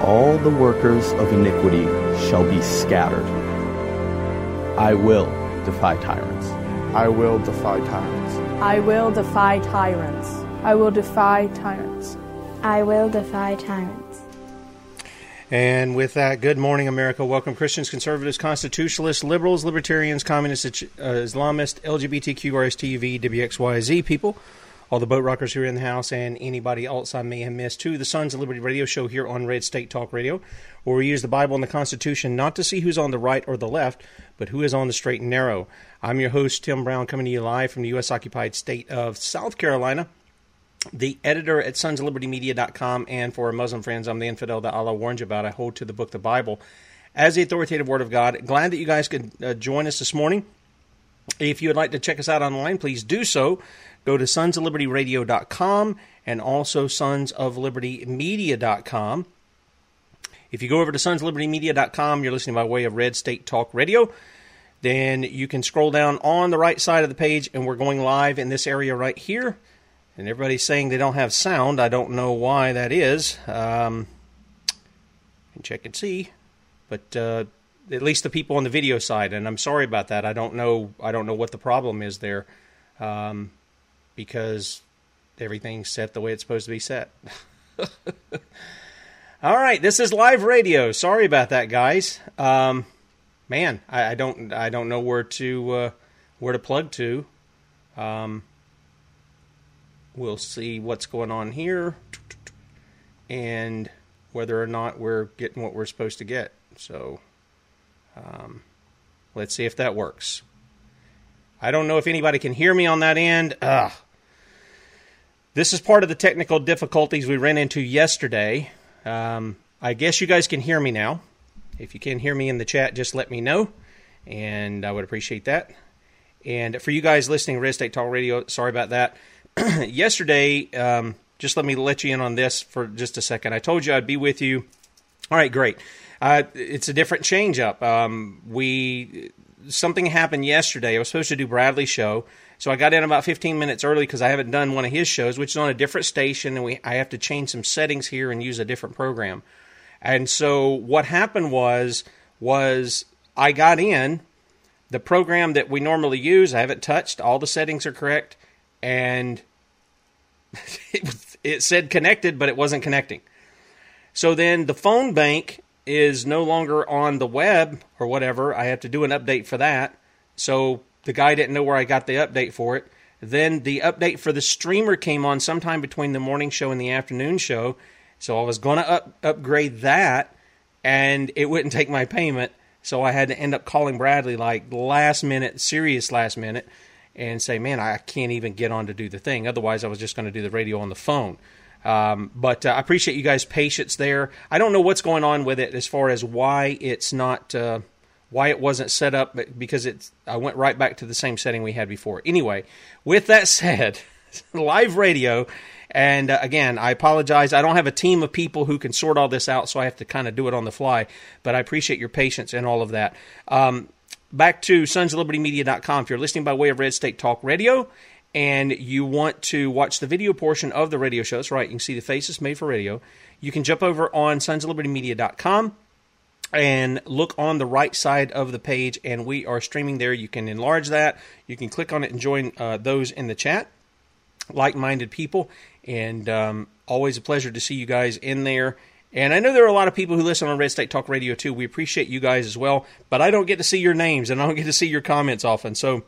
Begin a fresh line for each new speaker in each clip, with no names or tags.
All the workers of iniquity shall be scattered. I will defy tyrants.
I will defy tyrants.
I will defy tyrants.
I will defy tyrants.
I will defy tyrants.
And with that, good morning, America. Welcome, Christians, conservatives, constitutionalists, liberals, libertarians, communists, uh, Islamists, LGBTQ, RSTV, WXYZ people, all the boat rockers who are in the house, and anybody else I may have missed to the Sons of Liberty radio show here on Red State Talk Radio, where we use the Bible and the Constitution not to see who's on the right or the left, but who is on the straight and narrow. I'm your host, Tim Brown, coming to you live from the U.S. occupied state of South Carolina the editor at sonsoflibertymedia.com, and for our Muslim friends, I'm the infidel that Allah warned you about. I hold to the book, the Bible, as the authoritative word of God. Glad that you guys could uh, join us this morning. If you would like to check us out online, please do so. Go to sonsoflibertyradio.com and also sonsoflibertymedia.com. If you go over to sonsoflibertymedia.com, you're listening by way of Red State Talk Radio. Then you can scroll down on the right side of the page, and we're going live in this area right here and everybody's saying they don't have sound. I don't know why that is. Um, check and see, but uh, at least the people on the video side. And I'm sorry about that. I don't know. I don't know what the problem is there, um, because everything's set the way it's supposed to be set. All right, this is live radio. Sorry about that, guys. Um, man, I, I don't. I don't know where to uh, where to plug to. Um, we'll see what's going on here and whether or not we're getting what we're supposed to get. So um, let's see if that works. I don't know if anybody can hear me on that end. Ugh. This is part of the technical difficulties we ran into yesterday. Um, I guess you guys can hear me now. If you can hear me in the chat, just let me know, and I would appreciate that. And for you guys listening, Red State Talk Radio, sorry about that. yesterday, um, just let me let you in on this for just a second. I told you I'd be with you. All right, great. Uh, it's a different change up. Um, we something happened yesterday. I was supposed to do Bradley's show, so I got in about 15 minutes early because I haven't done one of his shows, which is on a different station, and we I have to change some settings here and use a different program. And so what happened was was I got in the program that we normally use, I haven't touched. All the settings are correct, and it, it said connected, but it wasn't connecting. So then the phone bank is no longer on the web or whatever. I have to do an update for that. So the guy didn't know where I got the update for it. Then the update for the streamer came on sometime between the morning show and the afternoon show. So I was going to up, upgrade that, and it wouldn't take my payment. So I had to end up calling Bradley like last minute, serious last minute, and say, man, I can't even get on to do the thing. Otherwise, I was just going to do the radio on the phone. Um, but uh, I appreciate you guys' patience there. I don't know what's going on with it as far as why it's not. Uh, why it wasn't set up but because it's I went right back to the same setting we had before. Anyway, with that said, live radio and uh, again, I apologize. I don't have a team of people who can sort all this out, so I have to kind of do it on the fly. But I appreciate your patience and all of that. Um, back to sonsoflibertymedia.com. If you're listening by way of Red State Talk Radio and you want to watch the video portion of the radio show, that's right, you can see the faces made for radio. You can jump over on sonsoflibertymedia.com and look on the right side of the page, and we are streaming there. You can enlarge that. You can click on it and join uh, those in the chat, like minded people. And um, always a pleasure to see you guys in there. And I know there are a lot of people who listen on Red State Talk Radio too. We appreciate you guys as well, but I don't get to see your names and I don't get to see your comments often. So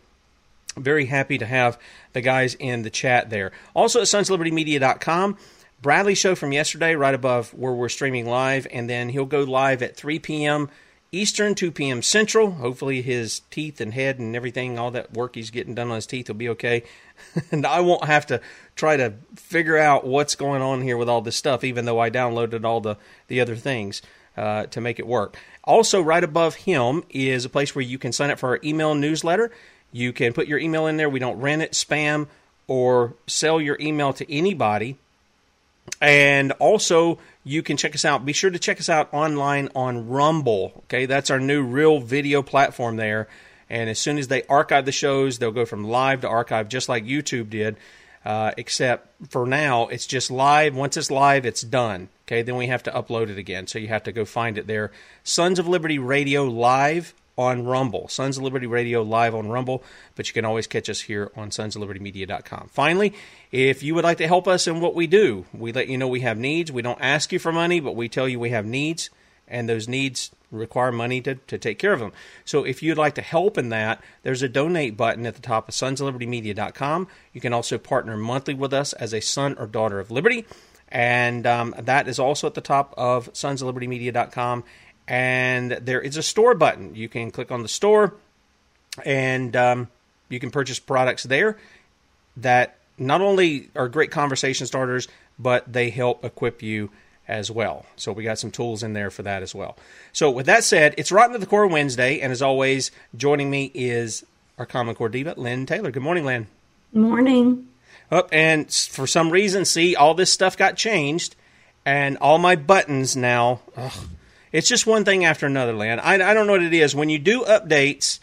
very happy to have the guys in the chat there. Also at sonslibertymedia.com. Bradley show from yesterday, right above where we're streaming live, and then he'll go live at 3 p.m. Eastern, 2 p.m. Central. Hopefully, his teeth and head and everything, all that work he's getting done on his teeth will be okay. and I won't have to try to figure out what's going on here with all this stuff, even though I downloaded all the, the other things uh, to make it work. Also, right above him is a place where you can sign up for our email newsletter. You can put your email in there. We don't rent it, spam, or sell your email to anybody. And also, you can check us out. Be sure to check us out online on Rumble. Okay, that's our new real video platform there. And as soon as they archive the shows, they'll go from live to archive, just like YouTube did. Uh, except for now, it's just live. Once it's live, it's done. Okay, then we have to upload it again. So you have to go find it there. Sons of Liberty Radio Live on Rumble. Sons of Liberty Radio live on Rumble, but you can always catch us here on sonsoflibertymedia.com. Finally, if you would like to help us in what we do, we let you know we have needs. We don't ask you for money, but we tell you we have needs, and those needs require money to, to take care of them. So if you'd like to help in that, there's a donate button at the top of sonsoflibertymedia.com. You can also partner monthly with us as a son or daughter of liberty. And um, that is also at the top of sonsoflibertymedia.com and there is a store button. You can click on the store, and um, you can purchase products there that not only are great conversation starters, but they help equip you as well. So we got some tools in there for that as well. So with that said, it's Rotten to the Core Wednesday, and as always, joining me is our Common Core diva, Lynne Taylor. Good morning, Lynne.
Morning.
Up oh, and for some reason, see, all this stuff got changed, and all my buttons now. Ugh, it's just one thing after another, Lynne. I, I don't know what it is. When you do updates,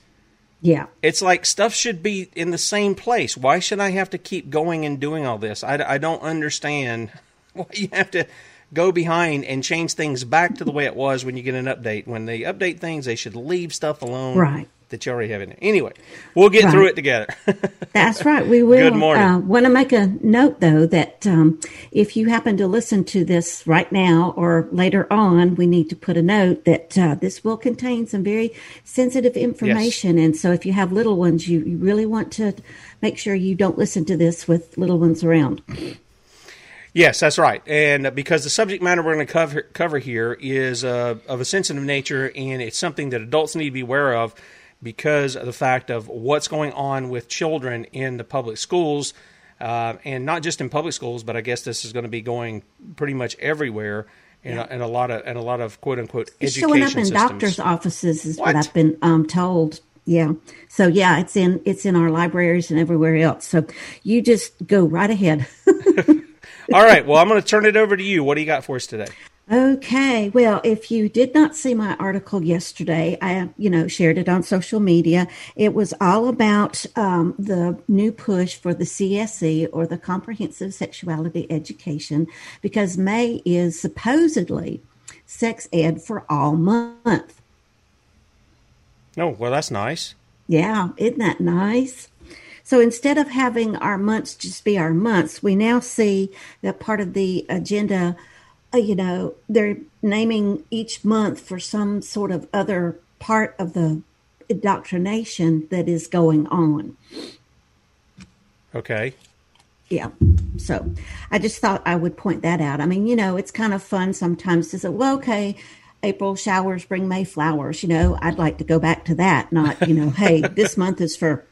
yeah,
it's like stuff should be in the same place. Why should I have to keep going and doing all this? I, I don't understand why you have to go behind and change things back to the way it was when you get an update. When they update things, they should leave stuff alone.
Right
that you already have in there. Anyway, we'll get right. through it together.
That's right. We will.
Good morning. Uh,
Want to make a note though that um, if you happen to listen to this right now or later on, we need to put a note that uh, this will contain some very sensitive information, yes. and so if you have little ones, you, you really want to make sure you don't listen to this with little ones around.
Yes, that's right. And because the subject matter we're going to cover, cover here is uh, of a sensitive nature and it's something that adults need to be aware of because of the fact of what's going on with children in the public schools, uh, and not just in public schools, but I guess this is going to be going pretty much everywhere. And, yeah. a, in a lot of and a lot of quote unquote
it's
education
showing up in
systems.
doctors' offices is what, what I've been um, told. Yeah. So yeah, it's in it's in our libraries and everywhere else. So you just go right ahead.
All right. Well, I'm going to turn it over to you. What do you got for us today?
Okay. Well, if you did not see my article yesterday, I, you know, shared it on social media. It was all about um, the new push for the CSE or the Comprehensive Sexuality Education because May is supposedly sex ed for all month.
Oh, well, that's nice.
Yeah, isn't that nice? So instead of having our months just be our months, we now see that part of the agenda, Uh, you know, they're naming each month for some sort of other part of the indoctrination that is going on.
Okay.
Yeah. So I just thought I would point that out. I mean, you know, it's kind of fun sometimes to say, well, okay, April showers bring May flowers. You know, I'd like to go back to that, not, you know, hey, this month is for.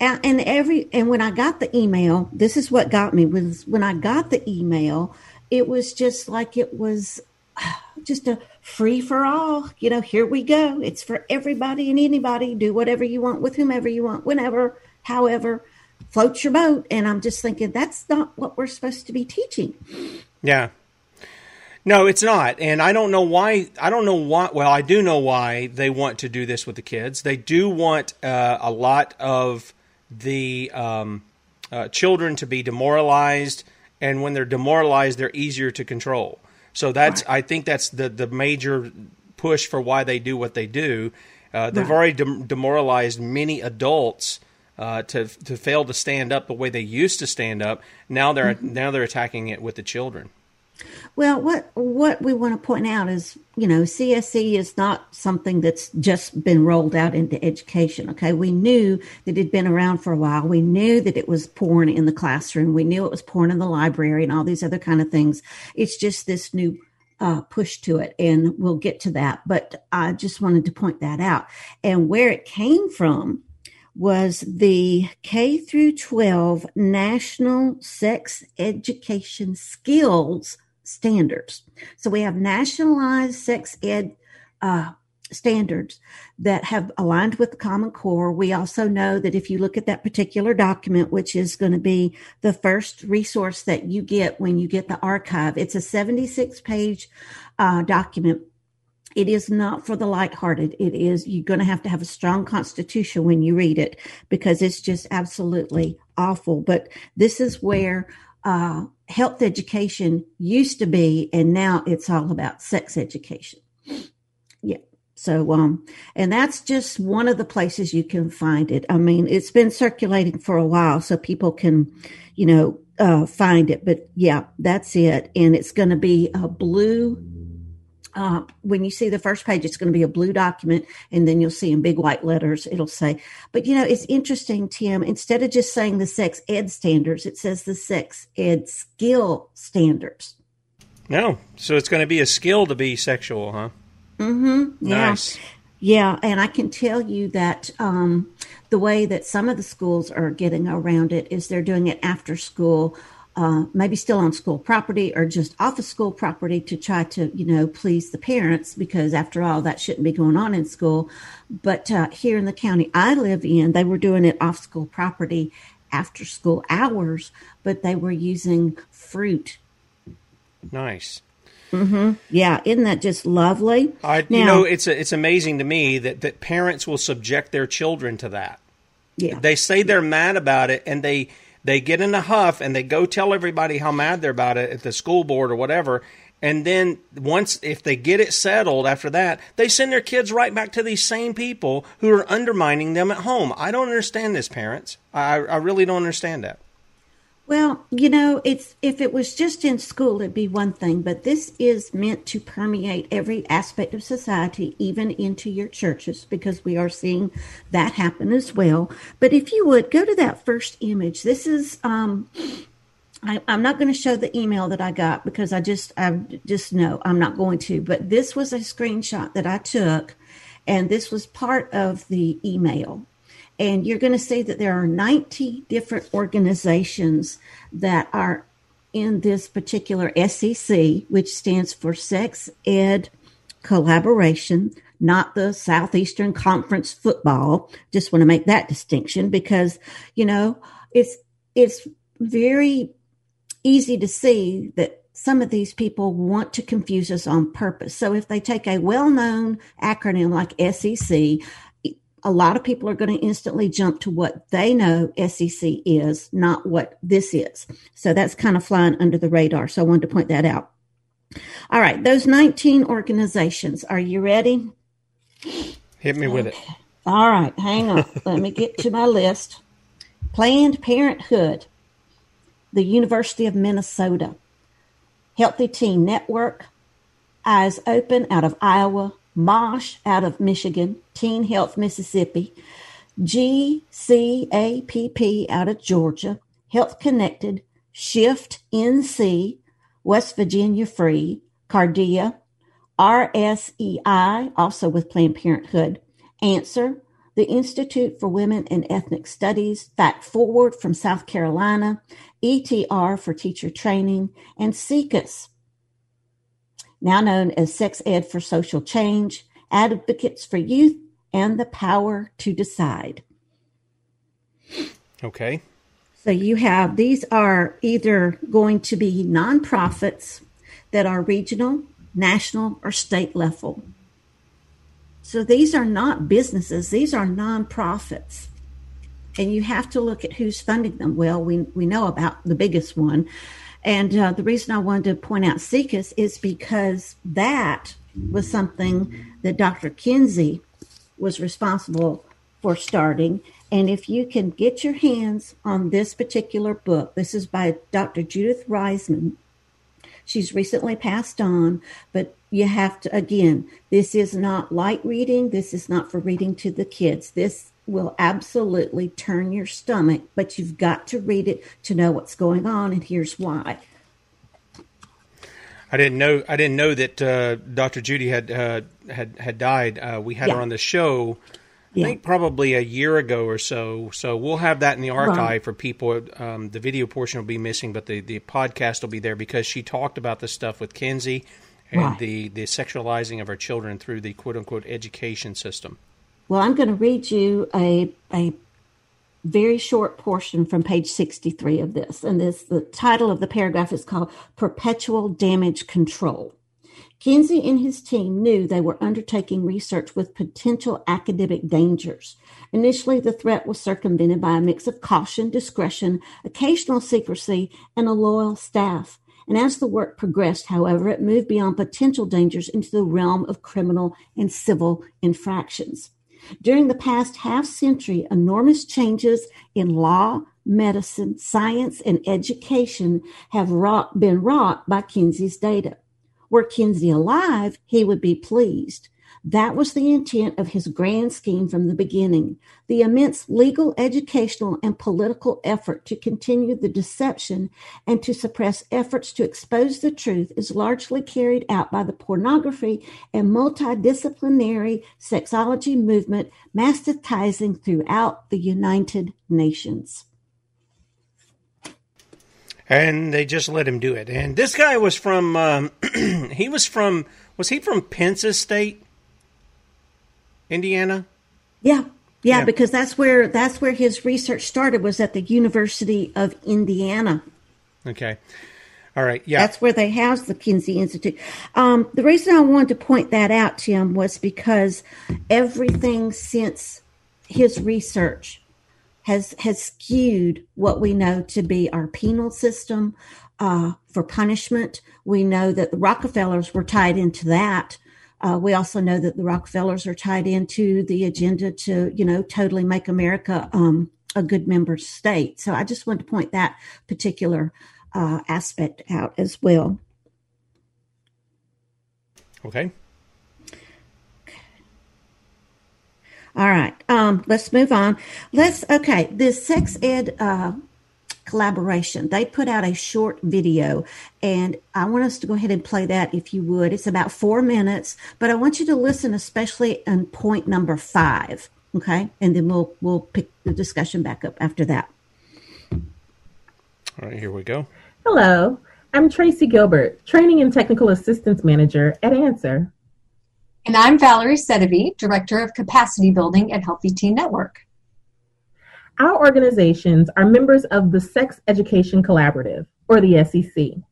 And, and every and when I got the email, this is what got me was when I got the email, it was just like it was just a free for all. You know, here we go. It's for everybody and anybody. Do whatever you want with whomever you want, whenever, however float your boat. And I'm just thinking that's not what we're supposed to be teaching.
Yeah. No, it's not. And I don't know why. I don't know why. Well, I do know why they want to do this with the kids. They do want uh, a lot of the um, uh, children to be demoralized. And when they're demoralized, they're easier to control. So that's, right. I think that's the, the major push for why they do what they do. Uh, they've right. already de- demoralized many adults uh, to to fail to stand up the way they used to stand up. Now they're mm-hmm. now they're attacking it with the children.
Well, what what we want to point out is, you know, CSE is not something that's just been rolled out into education. Okay, we knew that it had been around for a while. We knew that it was porn in the classroom. We knew it was porn in the library and all these other kind of things. It's just this new uh, push to it, and we'll get to that. But I just wanted to point that out and where it came from was the K through 12 National Sex Education Skills Standards. So we have nationalized sex ed uh, standards that have aligned with the Common Core. We also know that if you look at that particular document, which is going to be the first resource that you get when you get the archive, it's a 76 page uh, document it is not for the lighthearted. It is, you're going to have to have a strong constitution when you read it because it's just absolutely awful. But this is where uh, health education used to be, and now it's all about sex education. Yeah. So, um, and that's just one of the places you can find it. I mean, it's been circulating for a while, so people can, you know, uh, find it. But yeah, that's it. And it's going to be a blue uh, when you see the first page, it's going to be a blue document, and then you'll see in big white letters, it'll say, but you know, it's interesting, Tim, instead of just saying the sex ed standards, it says the sex ed skill standards.
No, so it's going to be a skill to be sexual, huh?
Mm-hmm. Yeah. Nice. Yeah, and I can tell you that um, the way that some of the schools are getting around it is they're doing it after school uh, maybe still on school property or just off of school property to try to, you know, please the parents because after all, that shouldn't be going on in school. But uh, here in the county I live in, they were doing it off school property after school hours, but they were using fruit.
Nice.
Mm-hmm. Yeah, isn't that just lovely?
I, now, you know, it's a, it's amazing to me that that parents will subject their children to that. Yeah, they say they're mad about it, and they they get in a huff and they go tell everybody how mad they're about it at the school board or whatever. And then once, if they get it settled after that, they send their kids right back to these same people who are undermining them at home. I don't understand this, parents. I, I really don't understand that.
Well, you know, it's if it was just in school, it'd be one thing, but this is meant to permeate every aspect of society, even into your churches, because we are seeing that happen as well. But if you would go to that first image, this is. Um, I, am not going to show the email that I got because I just I just know I'm not going to. But this was a screenshot that I took, and this was part of the email and you're going to see that there are 90 different organizations that are in this particular SEC, which stands for Sex Ed Collaboration, not the Southeastern Conference football. Just want to make that distinction because, you know, it's, it's very easy to see that some of these people want to confuse us on purpose. So if they take a well known acronym like SEC a lot of people are going to instantly jump to what they know SEC is, not what this is. So that's kind of flying under the radar. So I wanted to point that out. All right, those 19 organizations, are you ready?
Hit me with it.
All right, hang on. Let me get to my list. Planned Parenthood, the University of Minnesota, Healthy Teen Network, Eyes Open out of Iowa, MOSH out of Michigan, Teen Health Mississippi, GCAPP out of Georgia, Health Connected, Shift NC, West Virginia Free, Cardea, RSEI, also with Planned Parenthood, Answer, the Institute for Women and Ethnic Studies, Fact Forward from South Carolina, ETR for Teacher Training, and SIECUS, now known as Sex Ed for Social Change, Advocates for Youth, and the Power to Decide.
Okay.
So you have these are either going to be nonprofits that are regional, national, or state level. So these are not businesses, these are nonprofits. And you have to look at who's funding them. Well, we, we know about the biggest one. And uh, the reason I wanted to point out SIECUS is because that was something that Dr. Kinsey was responsible for starting. And if you can get your hands on this particular book, this is by Dr. Judith Reisman. She's recently passed on, but you have to, again, this is not light reading. This is not for reading to the kids. This will absolutely turn your stomach, but you've got to read it to know what's going on, and here's why.
I didn't know. I didn't know that uh, Dr. Judy had uh, had had died. Uh, we had yeah. her on the show. I yeah. think probably a year ago or so. So we'll have that in the archive right. for people. Um, the video portion will be missing, but the, the podcast will be there because she talked about this stuff with Kinsey and right. the, the sexualizing of our children through the quote unquote education system.
Well, I'm going to read you a, a very short portion from page 63 of this. And this the title of the paragraph is called Perpetual Damage Control. Kinsey and his team knew they were undertaking research with potential academic dangers. Initially, the threat was circumvented by a mix of caution, discretion, occasional secrecy, and a loyal staff. And as the work progressed, however, it moved beyond potential dangers into the realm of criminal and civil infractions. During the past half century, enormous changes in law, medicine, science, and education have wrought, been wrought by Kinsey's data. Were Kinsey alive, he would be pleased. That was the intent of his grand scheme from the beginning. The immense legal, educational, and political effort to continue the deception and to suppress efforts to expose the truth is largely carried out by the pornography and multidisciplinary sexology movement mastatizing throughout the United Nations.
And they just let him do it. And this guy was from, um, he was from, was he from Penn State? Indiana?
Yeah. yeah. Yeah, because that's where that's where his research started was at the University of Indiana.
Okay. All right. Yeah.
That's where they house the Kinsey Institute. Um, the reason I wanted to point that out, Tim, was because everything since his research has has skewed what we know to be our penal system uh, for punishment. We know that the Rockefellers were tied into that uh, we also know that the Rockefellers are tied into the agenda to, you know, totally make America um, a good member state. So I just wanted to point that particular uh, aspect out as well.
Okay.
All right. Um, let's move on. Let's okay. This sex ed uh, collaboration. They put out a short video, and I want us to go ahead and play that if you would. It's about four minutes, but I want you to listen, especially on point number five. Okay, and then we'll we'll pick the discussion back up after that.
All right, here we go.
Hello, I'm Tracy Gilbert, Training and Technical Assistance Manager at Answer.
And I'm Valerie Sedivy, Director of Capacity Building at Healthy Teen Network.
Our organizations are members of the Sex Education Collaborative, or the SEC.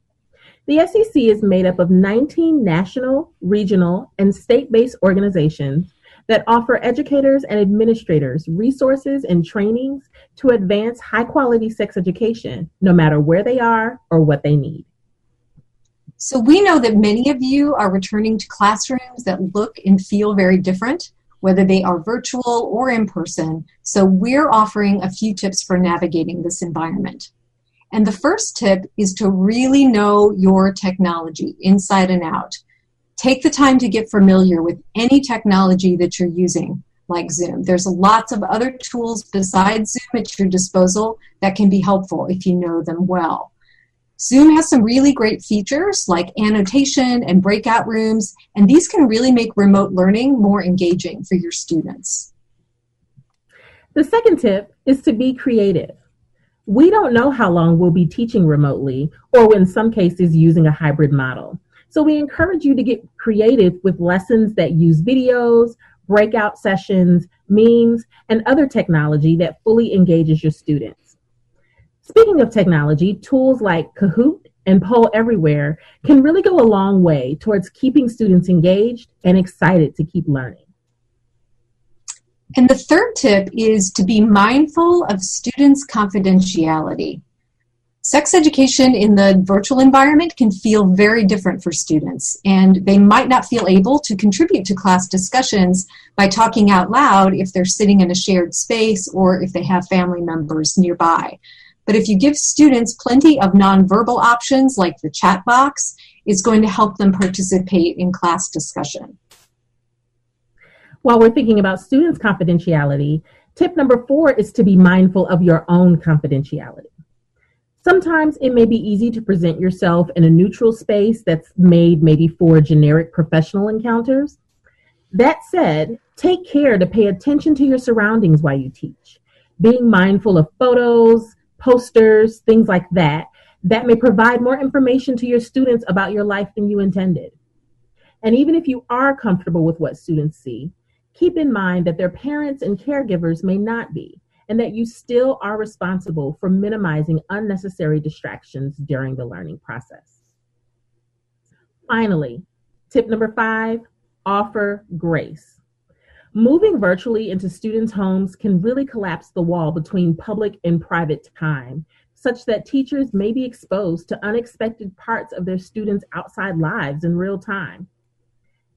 The SEC is made up of 19 national, regional, and state based organizations that offer educators and administrators resources and trainings to advance high quality sex education, no matter where they are or what they need.
So, we know that many of you are returning to classrooms that look and feel very different whether they are virtual or in person. So we're offering a few tips for navigating this environment. And the first tip is to really know your technology inside and out. Take the time to get familiar with any technology that you're using, like Zoom. There's lots of other tools besides Zoom at your disposal that can be helpful if you know them well. Zoom has some really great features like annotation and breakout rooms, and these can really make remote learning more engaging for your students.
The second tip is to be creative. We don't know how long we'll be teaching remotely, or in some cases, using a hybrid model. So we encourage you to get creative with lessons that use videos, breakout sessions, memes, and other technology that fully engages your students. Speaking of technology, tools like Kahoot and Poll Everywhere can really go a long way towards keeping students engaged and excited to keep learning.
And the third tip is to be mindful of students' confidentiality. Sex education in the virtual environment can feel very different for students, and they might not feel able to contribute to class discussions by talking out loud if they're sitting in a shared space or if they have family members nearby. But if you give students plenty of nonverbal options like the chat box, it's going to help them participate in class discussion.
While we're thinking about students' confidentiality, tip number four is to be mindful of your own confidentiality. Sometimes it may be easy to present yourself in a neutral space that's made maybe for generic professional encounters. That said, take care to pay attention to your surroundings while you teach, being mindful of photos, posters, things like that, that may provide more information to your students about your life than you intended. And even if you are comfortable with what students see, keep in mind that their parents and caregivers may not be, and that you still are responsible for minimizing unnecessary distractions during the learning process. Finally, tip number five offer grace. Moving virtually into students' homes can really collapse the wall between public and private time, such that teachers may be exposed to unexpected parts of their students' outside lives in real time.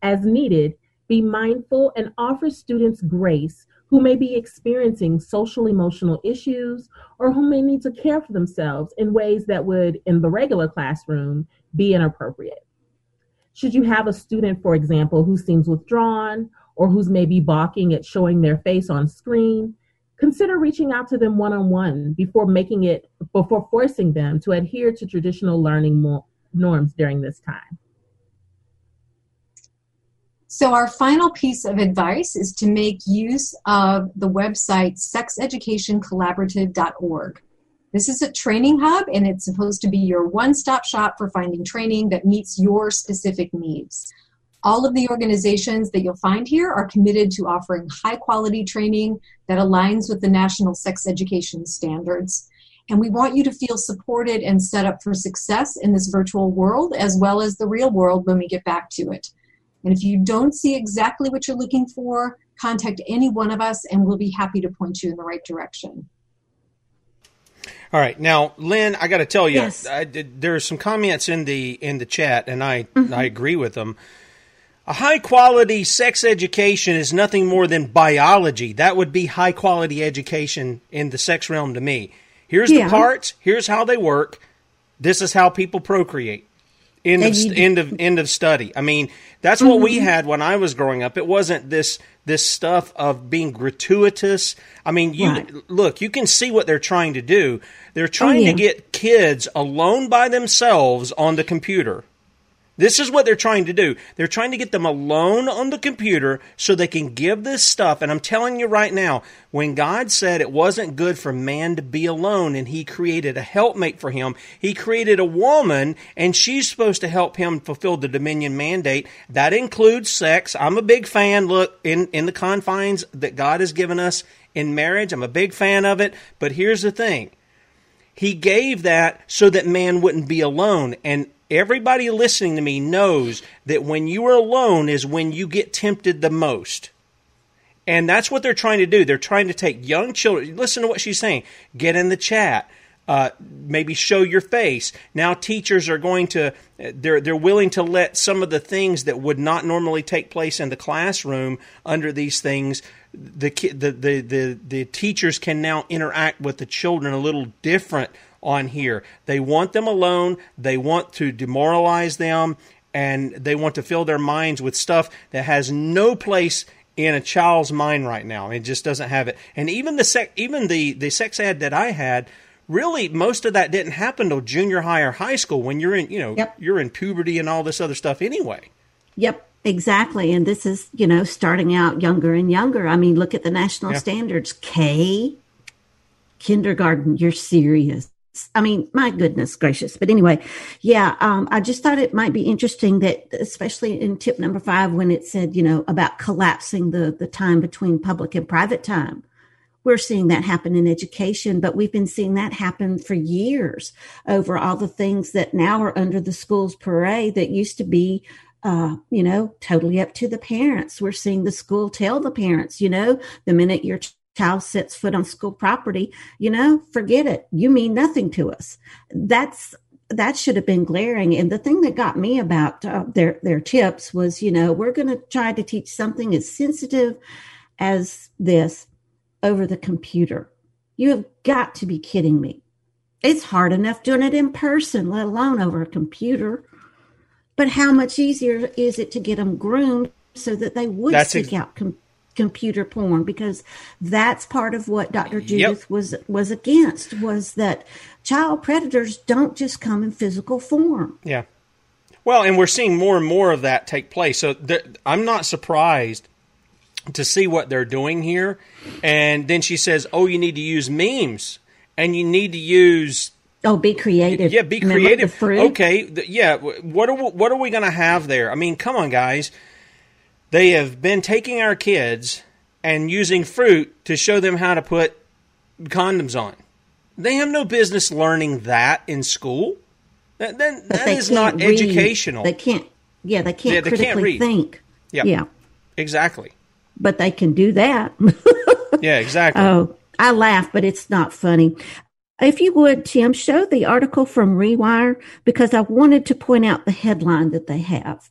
As needed, be mindful and offer students grace who may be experiencing social emotional issues or who may need to care for themselves in ways that would, in the regular classroom, be inappropriate. Should you have a student, for example, who seems withdrawn or who's maybe balking at showing their face on screen, consider reaching out to them one on one before making it, before forcing them to adhere to traditional learning mo- norms during this time.
So, our final piece of advice is to make use of the website sexeducationcollaborative.org. This is a training hub, and it's supposed to be your one stop shop for finding training that meets your specific needs. All of the organizations that you'll find here are committed to offering high quality training that aligns with the national sex education standards. And we want you to feel supported and set up for success in this virtual world as well as the real world when we get back to it. And if you don't see exactly what you're looking for, contact any one of us and we'll be happy to point you in the right direction.
All right, now Lynne, I got to tell you, yes. I, there are some comments in the in the chat, and I mm-hmm. I agree with them. A high quality sex education is nothing more than biology. That would be high quality education in the sex realm to me. Here's yeah. the parts. Here's how they work. This is how people procreate. End of, end of end of study. I mean, that's mm-hmm. what we mm-hmm. had when I was growing up. It wasn't this this stuff of being gratuitous. I mean, you right. look, you can see what they're trying to do. They're trying oh, yeah. to get kids alone by themselves on the computer this is what they're trying to do. They're trying to get them alone on the computer so they can give this stuff. And I'm telling you right now, when God said it wasn't good for man to be alone and he created a helpmate for him, he created a woman and she's supposed to help him fulfill the dominion mandate. That includes sex. I'm a big fan, look, in, in the confines that God has given us in marriage. I'm a big fan of it. But here's the thing. He gave that so that man wouldn't be alone. And Everybody listening to me knows that when you are alone is when you get tempted the most. And that's what they're trying to do. They're trying to take young children. Listen to what she's saying. Get in the chat. uh, maybe show your face. Now teachers are going to they're they're willing to let some of the things that would not normally take place in the classroom under these things. The the the the, the teachers can now interact with the children a little different on here. They want them alone. They want to demoralize them, and they want to fill their minds with stuff that has no place in a child's mind right now. It just doesn't have it. And even the sec, even the the sex ad that I had really most of that didn't happen till junior high or high school when you're in you know yep. you're in puberty and all this other stuff anyway
yep exactly and this is you know starting out younger and younger i mean look at the national yeah. standards k kindergarten you're serious I mean, my goodness gracious. But anyway, yeah, um, I just thought it might be interesting that, especially in tip number five, when it said, you know, about collapsing the the time between public and private time we're seeing that happen in education, but we've been seeing that happen for years over all the things that now are under the school's parade that used to be uh, you know, totally up to the parents. We're seeing the school tell the parents, you know, the minute your child sets foot on school property, you know, forget it. You mean nothing to us. That's that should have been glaring. And the thing that got me about uh, their their tips was, you know, we're going to try to teach something as sensitive as this over the computer. You have got to be kidding me. It's hard enough doing it in person, let alone over a computer. But how much easier is it to get them groomed so that they would that's seek ex- out com- computer porn? Because that's part of what Dr. Judith yep. was was against was that child predators don't just come in physical form.
Yeah. Well, and we're seeing more and more of that take place. So th- I'm not surprised to see what they're doing here. And then she says, "Oh, you need to use memes, and you need to use."
Oh, be creative.
Yeah, be creative. Okay, yeah. What are what are we going to have there? I mean, come on, guys. They have been taking our kids and using fruit to show them how to put condoms on. They have no business learning that in school. That, that, that is not
read.
educational.
They can't. Yeah, they can't yeah, they critically can't think.
Yep. Yeah, exactly
but they can do that.
yeah, exactly.
Oh, I laugh, but it's not funny. If you would, Tim, show the article from Rewire because I wanted to point out the headline that they have.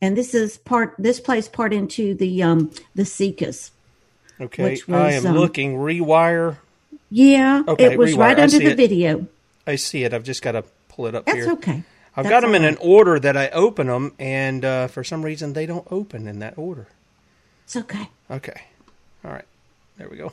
And this is part. This plays part into the um the SIECUS.
Okay, was, I am um, looking Rewire.
Yeah, okay, it was Rewire. right under the
it.
video.
I see it. I've just got to pull it up
That's
here.
That's okay.
I've
That's
got them in right. an order that I open them, and uh, for some reason they don't open in that order.
It's okay.
Okay. All right. There we go.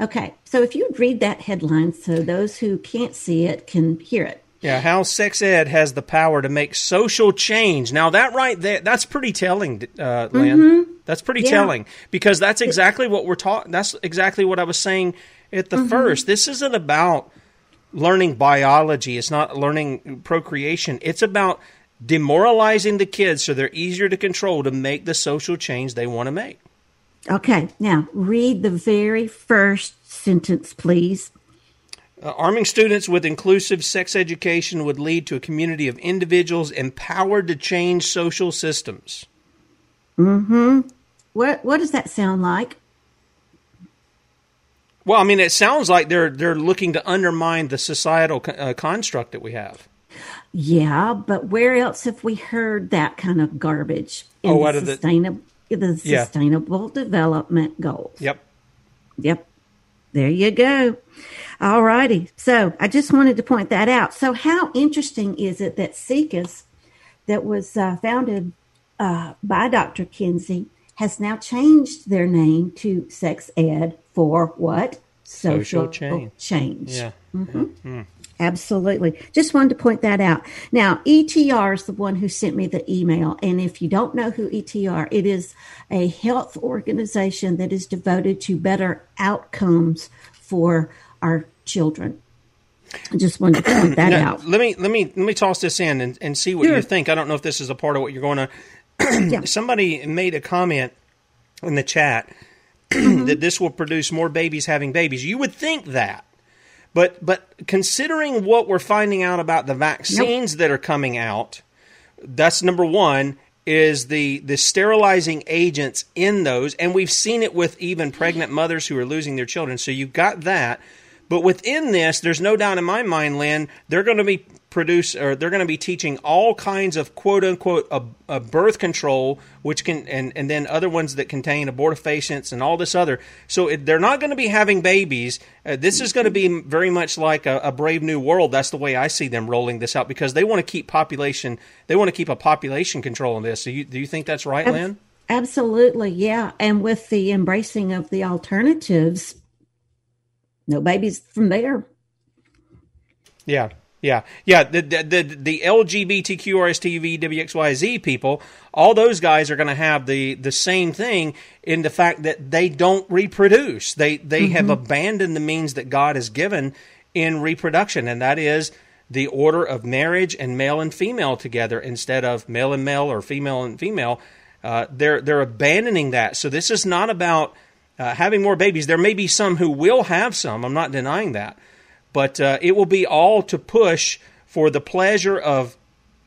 Okay. So if you'd read that headline so those who can't see it can hear it.
Yeah, how sex ed has the power to make social change. Now that right there, that's pretty telling, uh, Lynne. Mm-hmm. That's pretty yeah. telling because that's exactly what we're talking. That's exactly what I was saying at the mm-hmm. first. This isn't about learning biology. It's not learning procreation. It's about demoralizing the kids so they're easier to control to make the social change they want to make.
Okay, now read the very first sentence, please.
Uh, arming students with inclusive sex education would lead to a community of individuals empowered to change social systems.
Mm-hmm. What What does that sound like?
Well, I mean, it sounds like they're they're looking to undermine the societal uh, construct that we have.
Yeah, but where else have we heard that kind of garbage? In oh, the sustainable, the, the yeah. sustainable development goals.
Yep.
Yep. There you go. All righty. So I just wanted to point that out. So how interesting is it that SIECUS, that was uh, founded uh, by Dr. Kinsey, has now changed their name to Sex Ed for what?
Social, Social change.
change.
Yeah. Mm-hmm. Mm-hmm.
Absolutely. Just wanted to point that out. Now, ETR is the one who sent me the email. And if you don't know who ETR, it is a health organization that is devoted to better outcomes for our children. I just wanted to point that now, out.
Let me let me let me toss this in and, and see what sure. you think. I don't know if this is a part of what you're going to. yeah. Somebody made a comment in the chat mm-hmm. that this will produce more babies having babies. You would think that but but considering what we're finding out about the vaccines that are coming out, that's number one is the the sterilizing agents in those, and we've seen it with even pregnant mothers who are losing their children. So you've got that. But within this, there's no doubt in my mind, Lynne, they're going to be produce or they're going to be teaching all kinds of quote unquote a, a birth control, which can and and then other ones that contain abortifacients and all this other. So it, they're not going to be having babies. Uh, this is going to be very much like a, a, brave new world. That's the way I see them rolling this out because they want to keep population. They want to keep a population control on this. Do you do you think that's right, Lynne?
Absolutely, yeah. And with the embracing of the alternatives, no babies from there.
Yeah, yeah, yeah. The the the, the people, all those guys are going to have the the same thing in the fact that they don't reproduce. They they mm-hmm. have abandoned the means that God has given in reproduction, and that is the order of marriage and male and female together instead of male and male or female and female. Uh, they're they're abandoning that. So this is not about uh, having more babies. There may be some who will have some. I'm not denying that but uh, it will be all to push for the pleasure of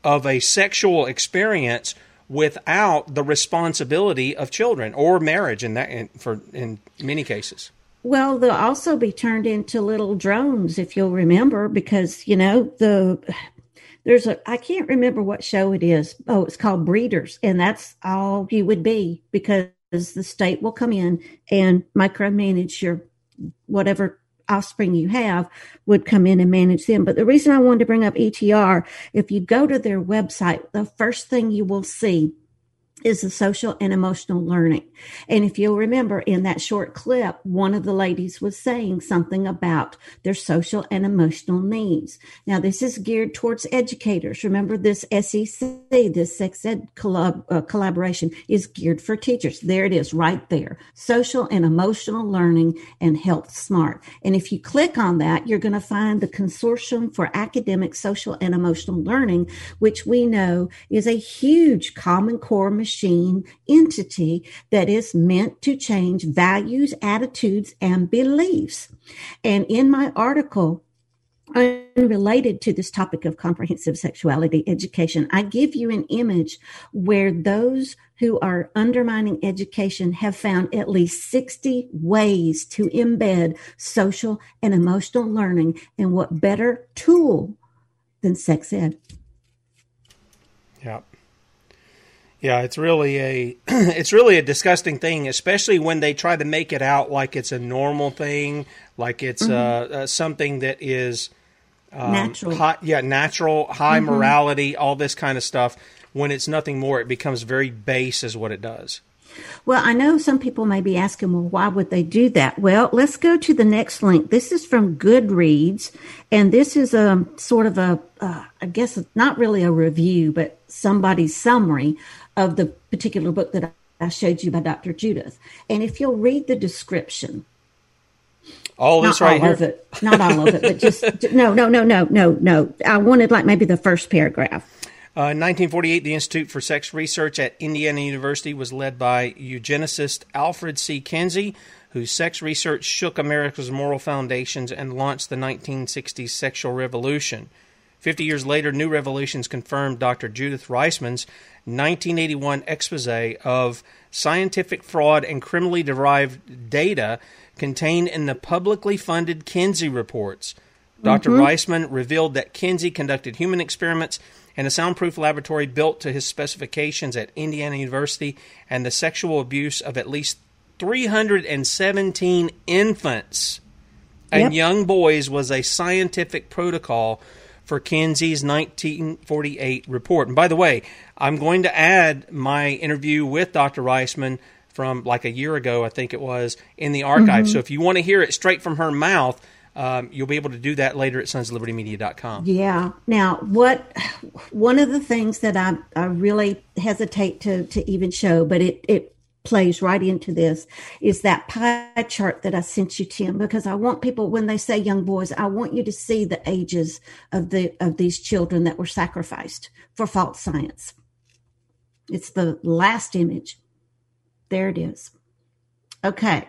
of a sexual experience without the responsibility of children or marriage in that in, for in many cases.
Well, they'll also be turned into little drones if you'll remember because you know the there's a I can't remember what show it is. Oh, it's called Breeders and that's all you would be because the state will come in and micromanage your whatever offspring you have would come in and manage them. But the reason I wanted to bring up ETR, if you go to their website, the first thing you will see is the social and emotional learning. And if you'll remember in that short clip, one of the ladies was saying something about their social and emotional needs. Now, this is geared towards educators. Remember, this SEC, this sex ed collab, uh, collaboration is geared for teachers. There it is right there. Social and emotional learning and health smart. And if you click on that, you're going to find the Consortium for Academic Social and Emotional Learning, which we know is a huge common core machine entity that is meant to change values, attitudes, and beliefs. And in my article, unrelated to this topic of comprehensive sexuality education, I give you an image where those who are undermining education have found at least 60 ways to embed social and emotional learning. And what better tool than sex ed?
Yeah. Yeah, it's really a it's really a disgusting thing, especially when they try to make it out like it's a normal thing, like it's mm-hmm. uh, uh, something that is
um, natural.
High, yeah, natural, high mm-hmm. morality, all this kind of stuff. When it's nothing more, it becomes very base, is what it does.
Well, I know some people may be asking, well, why would they do that? Well, let's go to the next link. This is from Goodreads, and this is a sort of a, uh, I guess not really a review, but somebody's summary of the particular book that I showed you by Dr. Judith. And if you'll read the description,
all this
not
right
all
here,
of it, not all of it, but just no, no, no, no, no, no. I wanted like maybe the first paragraph.
Uh, in 1948, the Institute for Sex Research at Indiana University was led by eugenicist Alfred C. Kinsey, whose sex research shook America's moral foundations and launched the 1960s sexual revolution. Fifty years later, new revelations confirmed Dr. Judith Reisman's 1981 expose of scientific fraud and criminally derived data contained in the publicly funded Kinsey reports. doctor mm-hmm. Reisman revealed that Kinsey conducted human experiments in a soundproof laboratory built to his specifications at Indiana University and the sexual abuse of at least 317 infants and yep. young boys was a scientific protocol for Kinsey's 1948 report. And by the way, I'm going to add my interview with Dr. Reisman from like a year ago, I think it was, in the archive. Mm-hmm. So if you want to hear it straight from her mouth, um, you'll be able to do that later at sonslibertymedia.com.
Yeah. Now, what one of the things that I, I really hesitate to to even show, but it it plays right into this is that pie chart that I sent you, Tim, because I want people when they say young boys, I want you to see the ages of the of these children that were sacrificed for false science. It's the last image. There it is. Okay.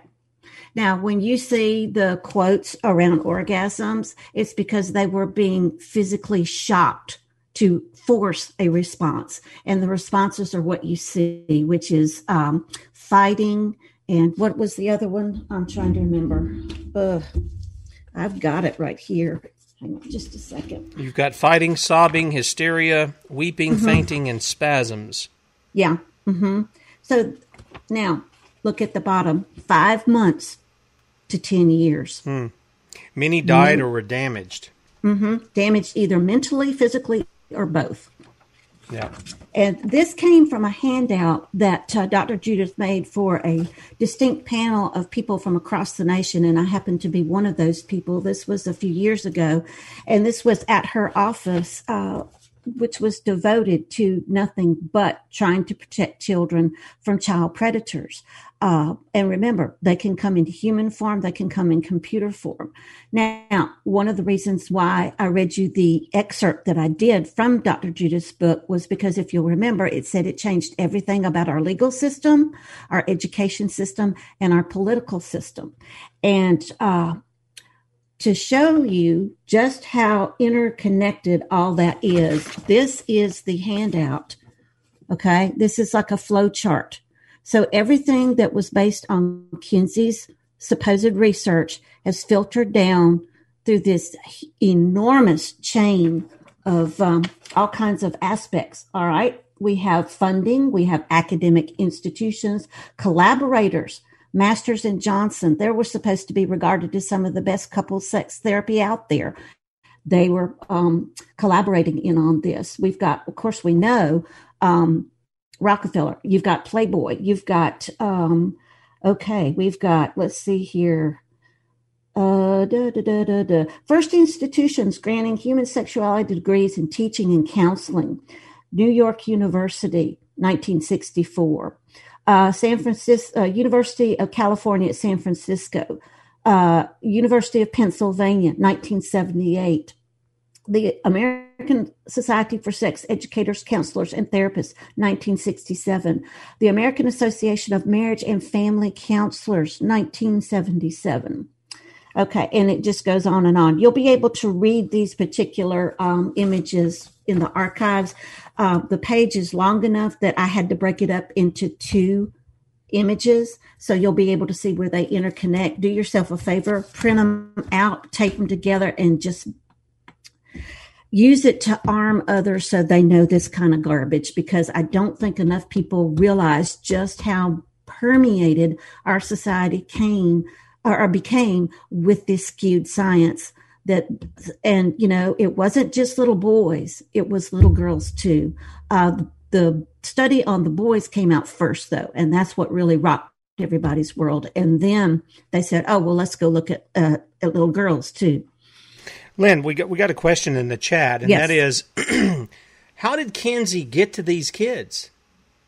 Now, when you see the quotes around orgasms, it's because they were being physically shocked to force a response. And the responses are what you see, which is um, fighting. And what was the other one? I'm trying to remember. Ugh. I've got it right here. Hang on just a second.
You've got fighting, sobbing, hysteria, weeping,
Mhm.
fainting, and spasms.
Yeah. Mm-hmm. So now look at the bottom. Five months to 10 years.
Hmm. Many died
Mm.
or were damaged.
Mm-hmm. Damaged either mentally, physically, or both.
Yeah.
And this came from a handout that uh, Dr. Judith made for a distinct panel of people from across the nation. And I happened to be one of those people. This was a few years ago. And this was at her office, uh, which was devoted to nothing but trying to protect children from child predators. Uh, and remember, they can come in human form, they can come in computer form. Now, one of the reasons why I read you the excerpt that I did from Dr. Judith's book was because if you'll remember, it said it changed everything about our legal system, our education system, and our political system. And uh, to show you just how interconnected all that is, this is the handout. Okay. This is like a flow chart. So everything that was based on Kinsey's supposed research has filtered down through this enormous chain of um, all kinds of aspects. All right. We have funding, we have academic institutions, collaborators. Masters and Johnson, they were supposed to be regarded as some of the best couples sex therapy out there. They were um, collaborating in on this. We've got, of course, we know um, Rockefeller. You've got Playboy. You've got, um, okay, we've got, let's see here. Uh, da, da, da. First institutions granting human sexuality degrees in teaching and counseling. New York University, 1964. Uh, San Francisco, uh, University of California at San Francisco. Uh, University of Pennsylvania, 1978 the American Society for Sex Educators, Counselors, and Therapists, 1967. The American Association of Marriage and Family Counselors, 1977. Okay, and it just goes on and on. You'll be able to read these particular um, images in the archives. Uh, the page is long enough that I had to break it up into two images so you'll be able to see where they interconnect. Do yourself a favor, print them out, tape them together, and just use it to arm others so they know this kind of garbage because I don't think enough people realize just how permeated our society came or became with this skewed science that and you know it wasn't just little boys it was little girls too. Uh, the study on the boys came out first though and that's what really rocked everybody's world. And then they said oh well let's go look at, uh, at little girls too
Lynne, we got we got a question in the chat, and
Yes.
that is, how did Kinsey get to these kids?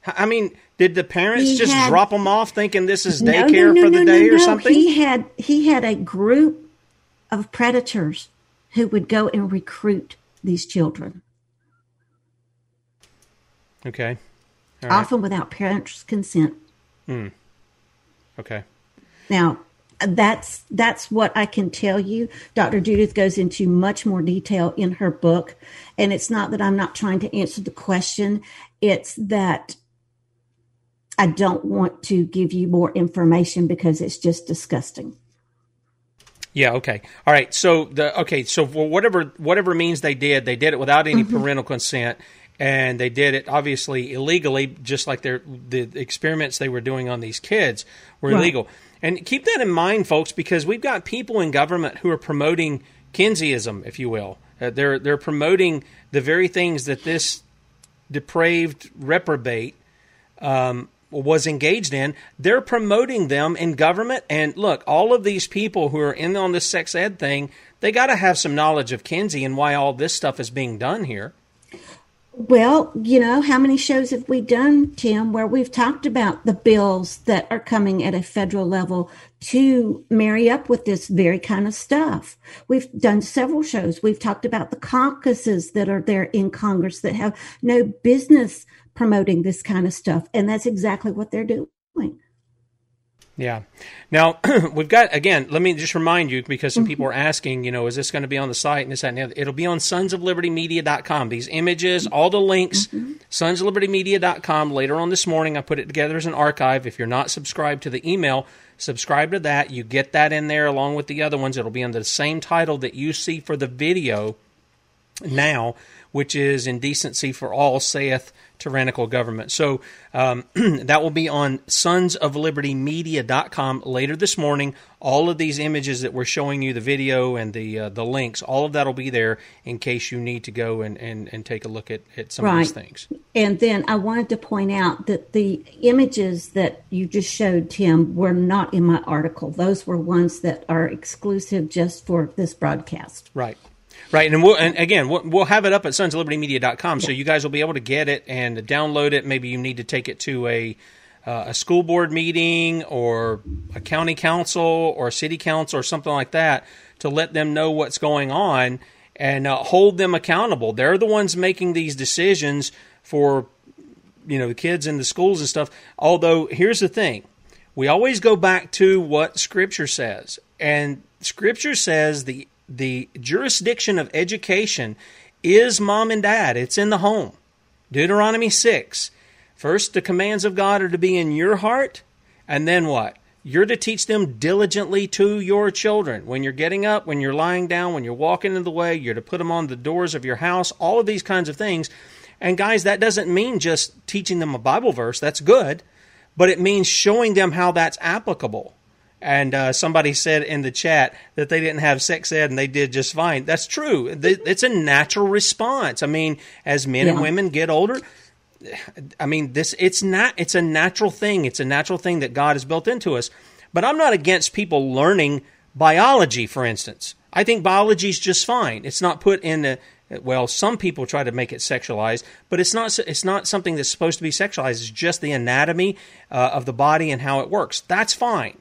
I mean, did the parents
He
just
had-
drop them off thinking this is daycare
no, no,
for the
no,
day
no,
or
no.
something?
He had he had a group of predators who would go and recruit these children,
Okay, right.
often without parents' consent.
Hmm. Okay.
Now, that's that's what I can tell you. Dr. Judith goes into much more detail in her book, and it's not that I'm not trying to answer the question; it's that I don't want to give you more information because it's just disgusting.
Yeah. Okay. All right. So the okay. So for whatever whatever means they did, they did it without any
Mm-hmm.
parental consent, and they did it obviously illegally, just like their the experiments they were doing on these kids were
Right.
illegal. And keep that in mind, folks, because we've got people in government who are promoting Kinseyism, if you will. Uh, they're they're promoting the very things that this depraved reprobate um, was engaged in. They're promoting them in government. And look, all of these people who are in on this sex ed thing, they got to have some knowledge of Kinsey and why all this stuff is being done here.
Well, you know, how many shows have we done, Tim, where we've talked about the bills that are coming at a federal level to marry up with this very kind of stuff? We've done several shows. We've talked about the caucuses that are there in Congress that have no business promoting this kind of stuff. And that's exactly what they're doing.
Yeah. Now we've got again. Let me just remind you because some mm-hmm. people are asking. You know, is this going to be on the site and this that and the other? It'll be on sonsoflibertymedia.com. These images, mm-hmm. all the links mm-hmm. sonslibertymedia.com. Later on this morning, I put it together as an archive. If you're not subscribed to the email, subscribe to that. You get that in there along with the other ones. It'll be under the same title that you see for the video now, which is Indecency for All, saith tyrannical government. So um, that will be on sonsoflibertymedia.com later this morning. All of these images that we're showing you, the video and the uh, the links, all of that will be there in case you need to go and, and, and take a look at, at some right. of these things.
And then I wanted to point out that the images that you just showed, Tim, were not in my article. Those were ones that are exclusive just for this broadcast.
Right. Right, and we'll and again we'll, we'll have it up at sonslibertymedia.com, so you guys will be able to get it and download it. Maybe you need to take it to a uh, a school board meeting or a county council or city council or something like that to let them know what's going on and uh, hold them accountable. They're the ones making these decisions for you know the kids in the schools and stuff. Although here's the thing, we always go back to what Scripture says, and Scripture says the the jurisdiction of education is mom and dad. It's in the home. Deuteronomy 6. First, the commands of God are to be in your heart, and then what? You're to teach them diligently to your children. When you're getting up, when you're lying down, when you're walking in the way, you're to put them on the doors of your house, all of these kinds of things. And guys, that doesn't mean just teaching them a Bible verse. That's good. But it means showing them how that's applicable. And uh, somebody said in the chat that they didn't have sex ed and they did just fine. That's true. It's a natural response. I mean, as men yeah. and women get older, I mean, this it's not. It's a natural thing. It's a natural thing that God has built into us. But I'm not against people learning biology, for instance. I think biology is just fine. It's not put in a well, some people try to make it sexualized, but it's not. It's not something that's supposed to be sexualized. It's just the anatomy uh, of the body and how it works. That's fine.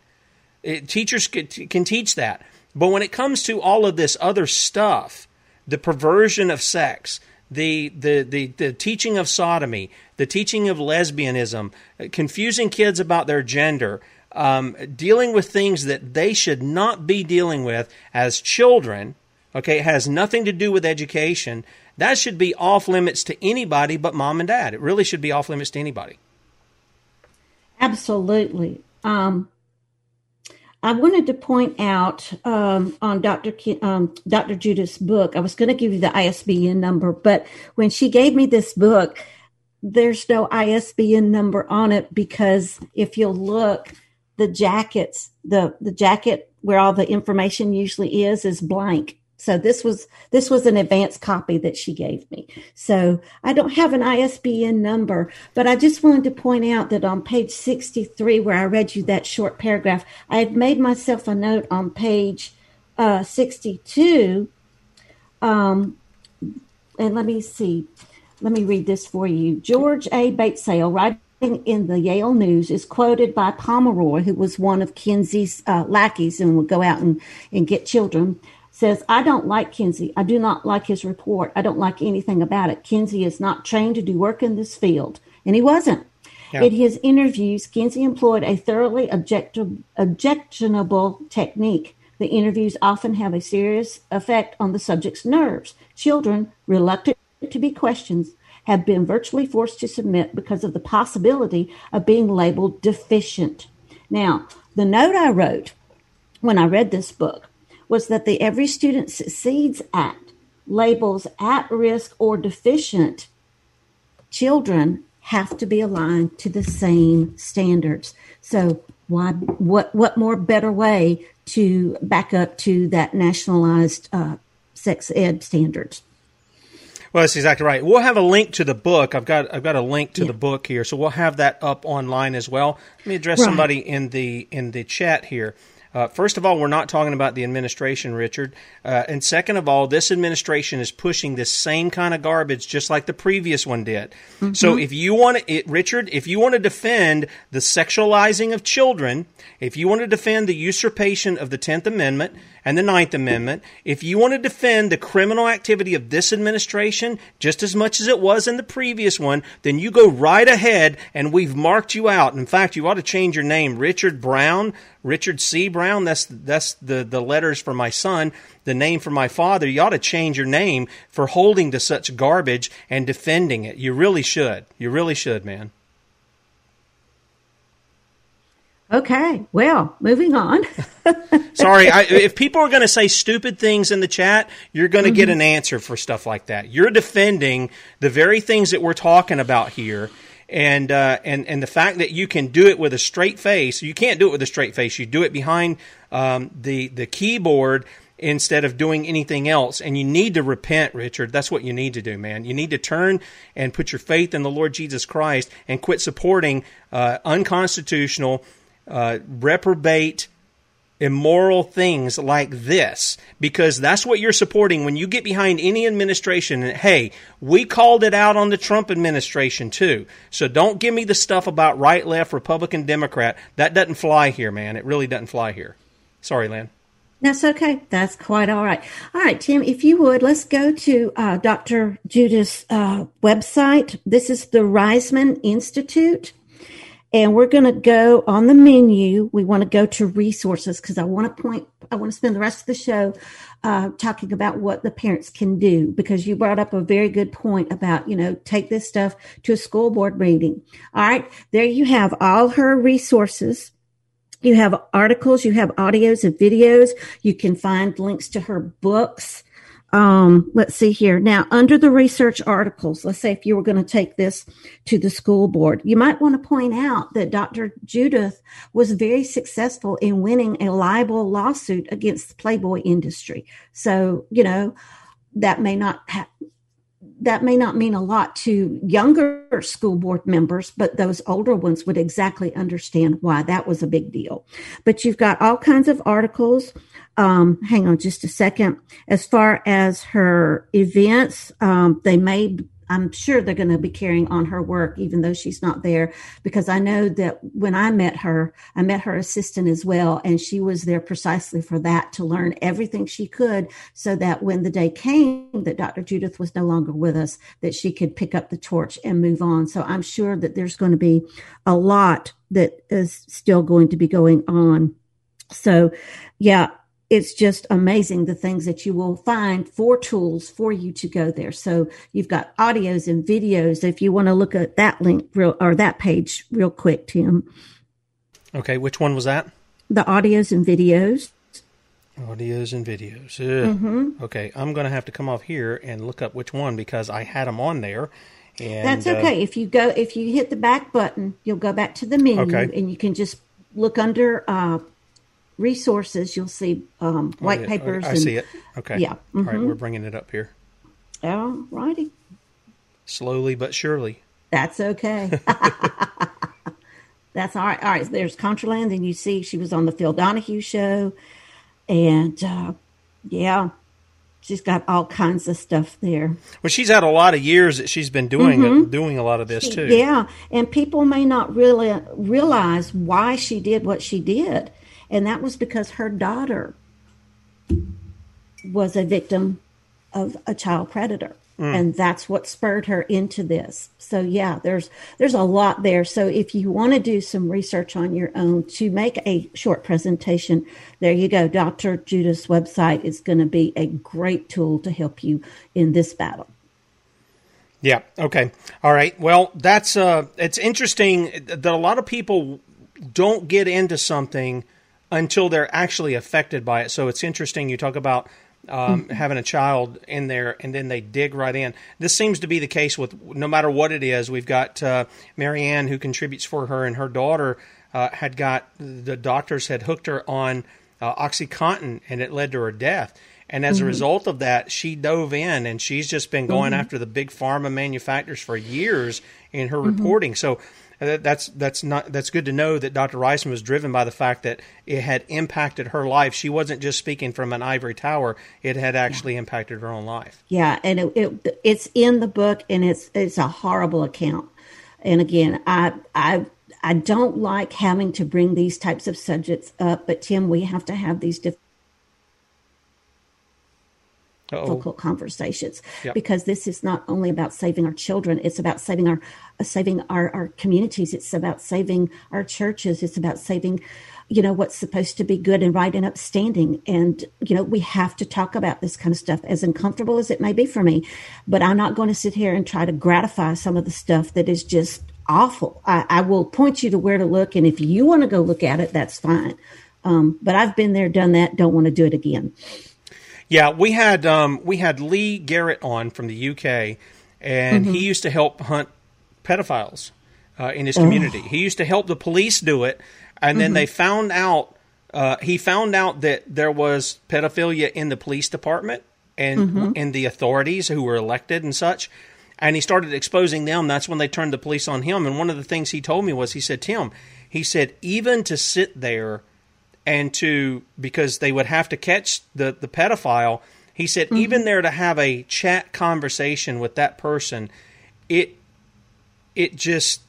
It, teachers can, can teach that. But when it comes to all of this other stuff, the perversion of sex, the, the, the, the teaching of sodomy, the teaching of lesbianism, confusing kids about their gender, um, dealing with things that they should not be dealing with as children, okay, it has nothing to do with education. That should be off limits to anybody but mom and dad. It really should be off limits to anybody.
Absolutely. Um, I wanted to point out um, on Dr. um, Dr. Judith's book. I was going to give you the ISBN number, but when she gave me this book, there's no ISBN number on it because if you'll look, the jackets, the the jacket where all the information usually is, is blank. So this was this was an advanced copy that she gave me. So I don't have an ISBN number, but I just wanted to point out that on page 63 where I read you that short paragraph, I had made myself a note on page uh, 62 um, and let me see. Let me read this for you. George A. Batesale, writing in the Yale News, is quoted by Pomeroy, who was one of Kinsey's uh, lackeys and would go out and, and get children says, I don't like Kinsey. I do not like his report. I don't like anything about it. Kinsey is not trained to do work in this field. And he wasn't. Yeah. In his interviews, Kinsey employed a thoroughly objectionable technique. The interviews often have a serious effect on the subject's nerves. Children, reluctant to be questioned, have been virtually forced to submit because of the possibility of being labeled deficient. Now, the note I wrote when I read this book was that the Every Student Succeeds Act labels at risk or deficient children have to be aligned to the same standards. So why what what more better way to back up to that nationalized uh, sex ed standards?
Well, that's exactly right. We'll have a link to the book. I've got I've got a link to yeah. the book here, so we'll have that up online as well. Let me address right. somebody in the in the chat here. Uh, first of all, we're not talking about the administration, Richard. Uh, and second of all, this administration is pushing this same kind of garbage just like the previous one did. Mm-hmm. So if you want to, Richard, if you want to defend the sexualizing of children, if you want to defend the usurpation of the 10th Amendment and the Ninth Amendment, if you want to defend the criminal activity of this administration just as much as it was in the previous one, then you go right ahead and we've marked you out. In fact, you ought to change your name, Richard Brown, Richard C. Brown, that's that's the the letters for my son, the name for my father. You ought to change your name for holding to such garbage and defending it. You really should. You really should, man.
Okay, well, moving on.
Sorry, I, if people are going to say stupid things in the chat, you're going to mm-hmm. get an answer for stuff like that. You're defending the very things that we're talking about here, and uh, and and the fact that you can do it with a straight face. You can't do it with a straight face. You do it behind um, the the keyboard instead of doing anything else. And you need to repent, Richard. That's what you need to do, man. You need to turn and put your faith in the Lord Jesus Christ and quit supporting uh, unconstitutional uh, reprobate, immoral things like this because that's what you're supporting. When you get behind any administration and hey we called it out on the trump administration too. So don't give me the stuff about right left republican democrat. That doesn't fly here man. It really doesn't fly here. Sorry Lynne.
that's okay. That's quite all right. All right tim if you would let's go to uh, dr judith's uh, website. This is the reisman institute and we're going to go on the menu. We want to go to resources because I want to point, I want to spend the rest of the show uh, talking about what the parents can do because you brought up a very good point about, you know, take this stuff to a school board meeting. All right. There you have all her resources. You have articles, you have audios and videos. You can find links to her books um, let's see here. Now, under the research articles, let's say if you were going to take this to the school board, you might want to point out that Dr. Judith was very successful in winning a libel lawsuit against the Playboy industry. So, you know, that may not have that may not mean a lot to younger school board members, but those older ones would exactly understand why that was a big deal. But you've got all kinds of articles um, hang on just a second. As far as her events, um, they may, I'm sure they're going to be carrying on her work, even though she's not there, because I know that when I met her, I met her assistant as well, and she was there precisely for that to learn everything she could so that when the day came that Dr. Judith was no longer with us, that she could pick up the torch and move on. So I'm sure that there's going to be a lot that is still going to be going on. So, yeah, it's just amazing the things that you will find for tools for you to go there. So you've got audios and videos. If you want to look at that link real or that page real quick, Tim.
Okay, which one was that?
The audios and videos.
Audios and videos. Mm-hmm. Okay, I'm going to have to come off here and look up which one because I had them on there. And,
That's okay. Uh, if you go, if you hit the back button, you'll go back to the menu, okay. and you can just look under uh, resources, you'll see um, oh, white oh, yeah. papers.
I
and,
see it. Okay.
Yeah.
Mm-hmm. All right, mm-hmm. we're bringing it up here.
All righty.
Slowly but surely.
That's okay. That's all right. All right. There's Contraland, and you see she was on the Phil Donahue show, and uh, yeah, she's got all kinds of stuff there.
Well, she's had a lot of years that she's been doing mm-hmm. doing a lot of this too.
Yeah, and people may not really realize why she did what she did. And that was because her daughter was a victim of a child predator. Mm. And that's what spurred her into this. So yeah, there's there's a lot there. So if you want to do some research on your own to make a short presentation, there you go. Dr. Judith's website is going to be a great tool to help you in this battle.
Yeah. Okay. All right. Well, that's uh, it's interesting that a lot of people don't get into something until they're actually affected by it. So it's interesting. You talk about um, mm-hmm. having a child in there and then they dig right in. This seems to be the case with no matter what it is. We've got uh, Marianne who contributes for her, and her daughter uh, had got the doctors had hooked her on uh, OxyContin, and it led to her death. And as mm-hmm. a result of that, she dove in, and she's just been going mm-hmm. after the big pharma manufacturers for years in her mm-hmm. reporting. So that's that's not that's good to know that Dr. Reisman was driven by the fact that it had impacted her life. She wasn't just speaking from an ivory tower; it had actually yeah. impacted her own life.
Yeah, and it, it, it's in the book, and it's it's a horrible account. And again, I I I don't like having to bring these types of subjects up, but Tim, we have to have these different difficult conversations. Yep. because this is not only about saving our children it's about saving our uh, saving our, our communities. It's about saving our churches. It's about saving you know what's supposed to be good and right and upstanding. And you know we have to talk about this kind of stuff as uncomfortable as it may be for me. But i'm not going to sit here and try to gratify some of the stuff that is just awful. I, I will point you to where to look and if you want to go look at it that's fine. Um, but i've been there done that don't want to do it again
yeah we had um, we had lee garrett on from the uk and mm-hmm. he used to help hunt pedophiles uh, in his community. Oh. He used to help the police do it, and then mm-hmm. they found out. Uh, he found out that there was pedophilia in the police department and mm-hmm. in the authorities who were elected and such. And he started exposing them. That's when they turned the police on him. And one of the things he told me was, he said, Tim, he said, even to sit there and to because they would have to catch the the pedophile. He said, mm-hmm. even there to have a chat conversation with that person, it it just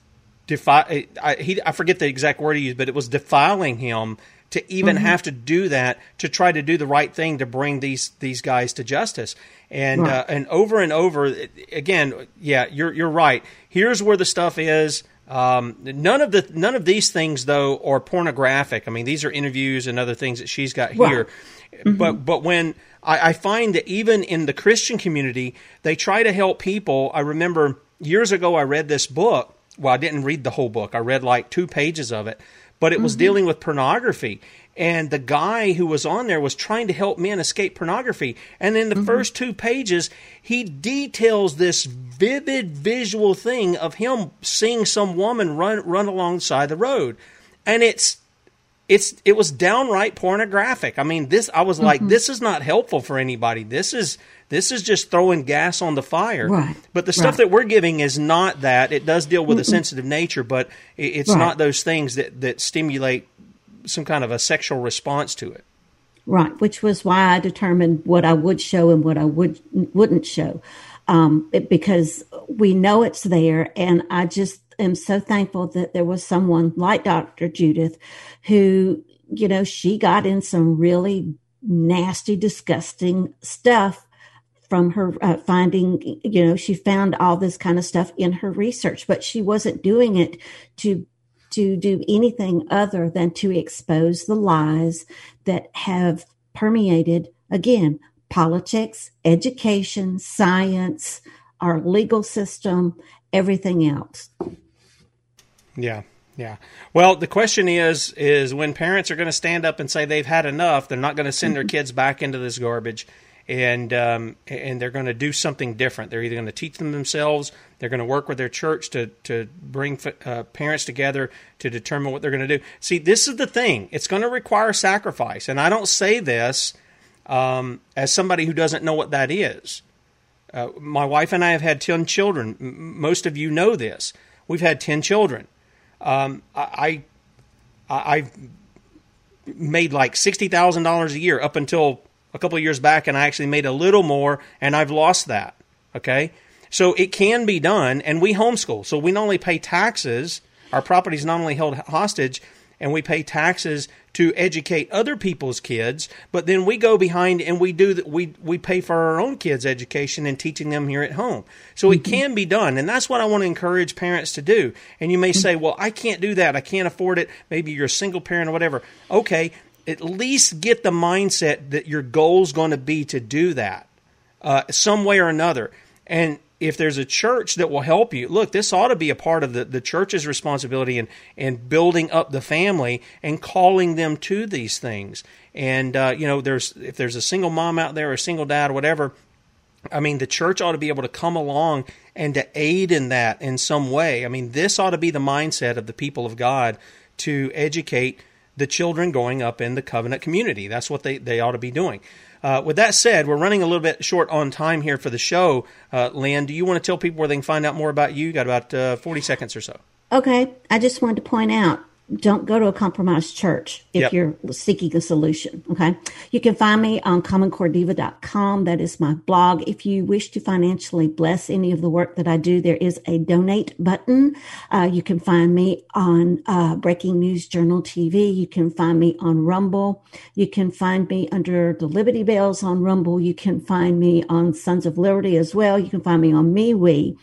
defi- I, he, I forget the exact word he used, but it was defiling him to even mm-hmm. have to do that to try to do the right thing to bring these these guys to justice. And right. uh, and over and over again, yeah, you're you're right. Here's where the stuff is. Um, none of the none of these things though are pornographic. I mean, these are interviews and other things that she's got here. Mm-hmm. But but when I, I find that even in the Christian community, they try to help people. I remember years ago I read this book well, I didn't read the whole book. I read like two pages of it, but it was mm-hmm. dealing with pornography. And the guy who was on there was trying to help men escape pornography. And in the mm-hmm. first two pages, he details this vivid visual thing of him seeing some woman run run alongside the road. And it's it's it was downright pornographic. I mean, this I was mm-hmm. like, this is not helpful for anybody. This is this is just throwing gas on the fire.
Right.
But the stuff
right.
that we're giving is not that. It does deal with Mm-mm. a sensitive nature, but it's right. not those things that, that stimulate some kind of a sexual response to it.
Right, which was why I determined what I would show and what I would wouldn't show, um, it, because we know it's there, and I just am so thankful that there was someone like Dr. Judith, who you know she got in some really nasty, disgusting stuff from her uh, finding, you know, she found all this kind of stuff in her research, but she wasn't doing it to to do anything other than to expose the lies that have permeated again politics, education, science, our legal system, everything else.
Yeah. Yeah. Well, the question is is when parents are going to stand up and say they've had enough, they're not going to send their kids back into this garbage and um, and they're going to do something different. They're either going to teach them themselves, they're going to work with their church to to bring uh, parents together to determine what they're going to do. See, this is the thing; it's going to require sacrifice, and I don't say this um, as somebody who doesn't know what that is. Uh, my wife and I have had ten children. Most of you know this. We've had ten children. Um, I, I I've made like sixty thousand dollars a year up until a couple of years back and I actually made a little more and I've lost that. Okay. So it can be done and we homeschool. So we not only pay taxes, our property is not only held hostage and we pay taxes to educate other people's kids, but then we go behind and we do that. We, we pay for our own kids' education and teaching them here at home. So mm-hmm. it can be done. And that's what I want to encourage parents to do. And you may mm-hmm. say, well, I can't do that. I can't afford it. Maybe you're a single parent or whatever. Okay at least get the mindset that your goal is going to be to do that uh, some way or another. And if there's a church that will help you, look, this ought to be a part of the, the church's responsibility in, in building up the family and calling them to these things. And, uh, you know, there's if there's a single mom out there or a single dad or whatever, I mean, the church ought to be able to come along and to aid in that in some way. I mean, this ought to be the mindset of the people of God to educate the children going up in the covenant community. That's what they, they ought to be doing. Uh, with that said, we're running a little bit short on time here for the show. Uh, Lynne, do you want to tell people where they can find out more about you? you got about uh, 40 seconds or so.
Okay. I just wanted to point out don't go to a compromised church if yep. you're seeking a solution. Okay. You can find me on commoncorediva.com. That is my blog. If you wish to financially bless any of the work that I do, there is a donate button. Uh, you can find me on uh, Breaking News Journal TV. You can find me on Rumble. You can find me under the Liberty Bells on Rumble. You can find me on Sons of Liberty as well. You can find me on MeWe,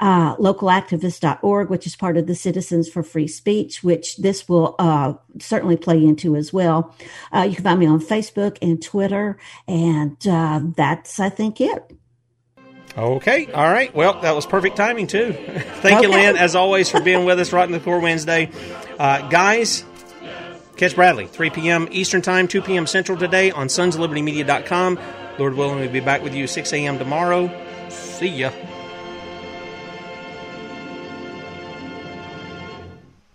uh, localactivist.org, which is part of the Citizens for Free Speech, which this this will uh, certainly play into as well. Uh, you can find me on Facebook and Twitter, and uh, that's, I think, it.
Okay. All right. Well, that was perfect timing, too. Thank okay. you, Lynne, as always, for being with us right in the Core Wednesday. Uh, guys, catch Bradley, 3 p.m. Eastern Time, 2 p.m. Central today on sonslibertymedia.com. Lord willing, we'll be back with you 6 a.m. tomorrow. See ya.